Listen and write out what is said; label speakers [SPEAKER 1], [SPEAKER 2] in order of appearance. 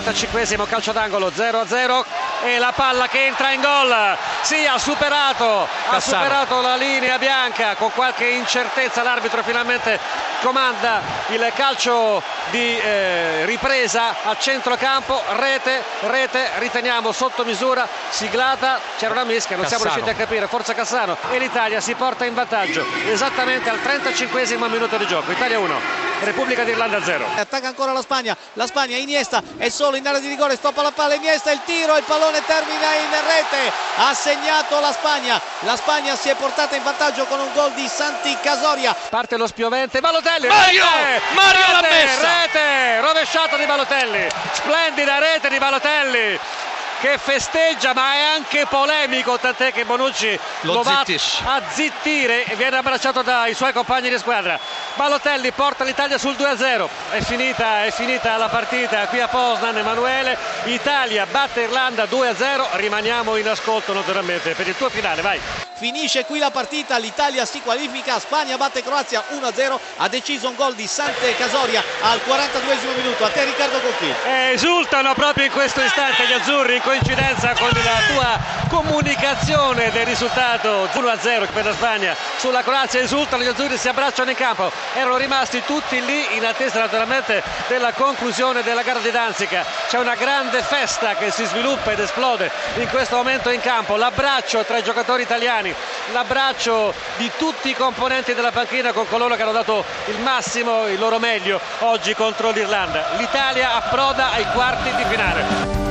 [SPEAKER 1] 35esimo calcio d'angolo 0-0 e la palla che entra in gol. Sì, ha superato, ha superato la linea bianca con qualche incertezza. L'arbitro finalmente comanda il calcio di eh, ripresa a centrocampo, rete, rete, riteniamo sotto misura, siglata, c'era una mischia, non siamo riusciti a capire, forza Cassano e l'Italia si porta in vantaggio esattamente al 35 minuto di gioco, Italia 1. Repubblica d'Irlanda 0.
[SPEAKER 2] Attacca ancora la Spagna, la Spagna Iniesta è solo in area di rigore, stoppa la palla Iniesta, il tiro, il pallone termina in rete, ha segnato la Spagna, la Spagna si è portata in vantaggio con un gol di Santi Casoria.
[SPEAKER 1] Parte lo spiovente, Balotelli,
[SPEAKER 3] Mario,
[SPEAKER 1] rete,
[SPEAKER 3] Mario
[SPEAKER 1] rete,
[SPEAKER 3] l'ha messa.
[SPEAKER 1] rete, rovesciata di Balotelli, splendida rete di Balotelli che festeggia ma è anche polemico tant'è che Bonucci
[SPEAKER 3] Lo
[SPEAKER 1] lo, va
[SPEAKER 3] zittisce.
[SPEAKER 1] a zittire e viene abbracciato dai suoi compagni di squadra Balotelli porta l'Italia sul 2-0 è finita, è finita la partita qui a Poznan Emanuele. Italia batte Irlanda 2-0 rimaniamo in ascolto naturalmente per il tuo finale vai.
[SPEAKER 2] Finisce qui la partita, l'Italia si qualifica, Spagna batte Croazia 1-0, ha deciso un gol di Sante Casoria al 42 minuto. A te Riccardo Cocchi.
[SPEAKER 1] Esultano proprio in questo istante gli azzurri in coincidenza con la tua comunicazione del risultato 1-0 per la Spagna sulla Croazia. Esultano gli azzurri si abbracciano in campo. Erano rimasti tutti lì in attesa naturalmente della conclusione della gara di Danzica. C'è una grande festa che si sviluppa ed esplode in questo momento in campo. L'abbraccio tra i giocatori italiani l'abbraccio di tutti i componenti della panchina con coloro che hanno dato il massimo, il loro meglio oggi contro l'Irlanda. l'Italia approda ai quarti di finale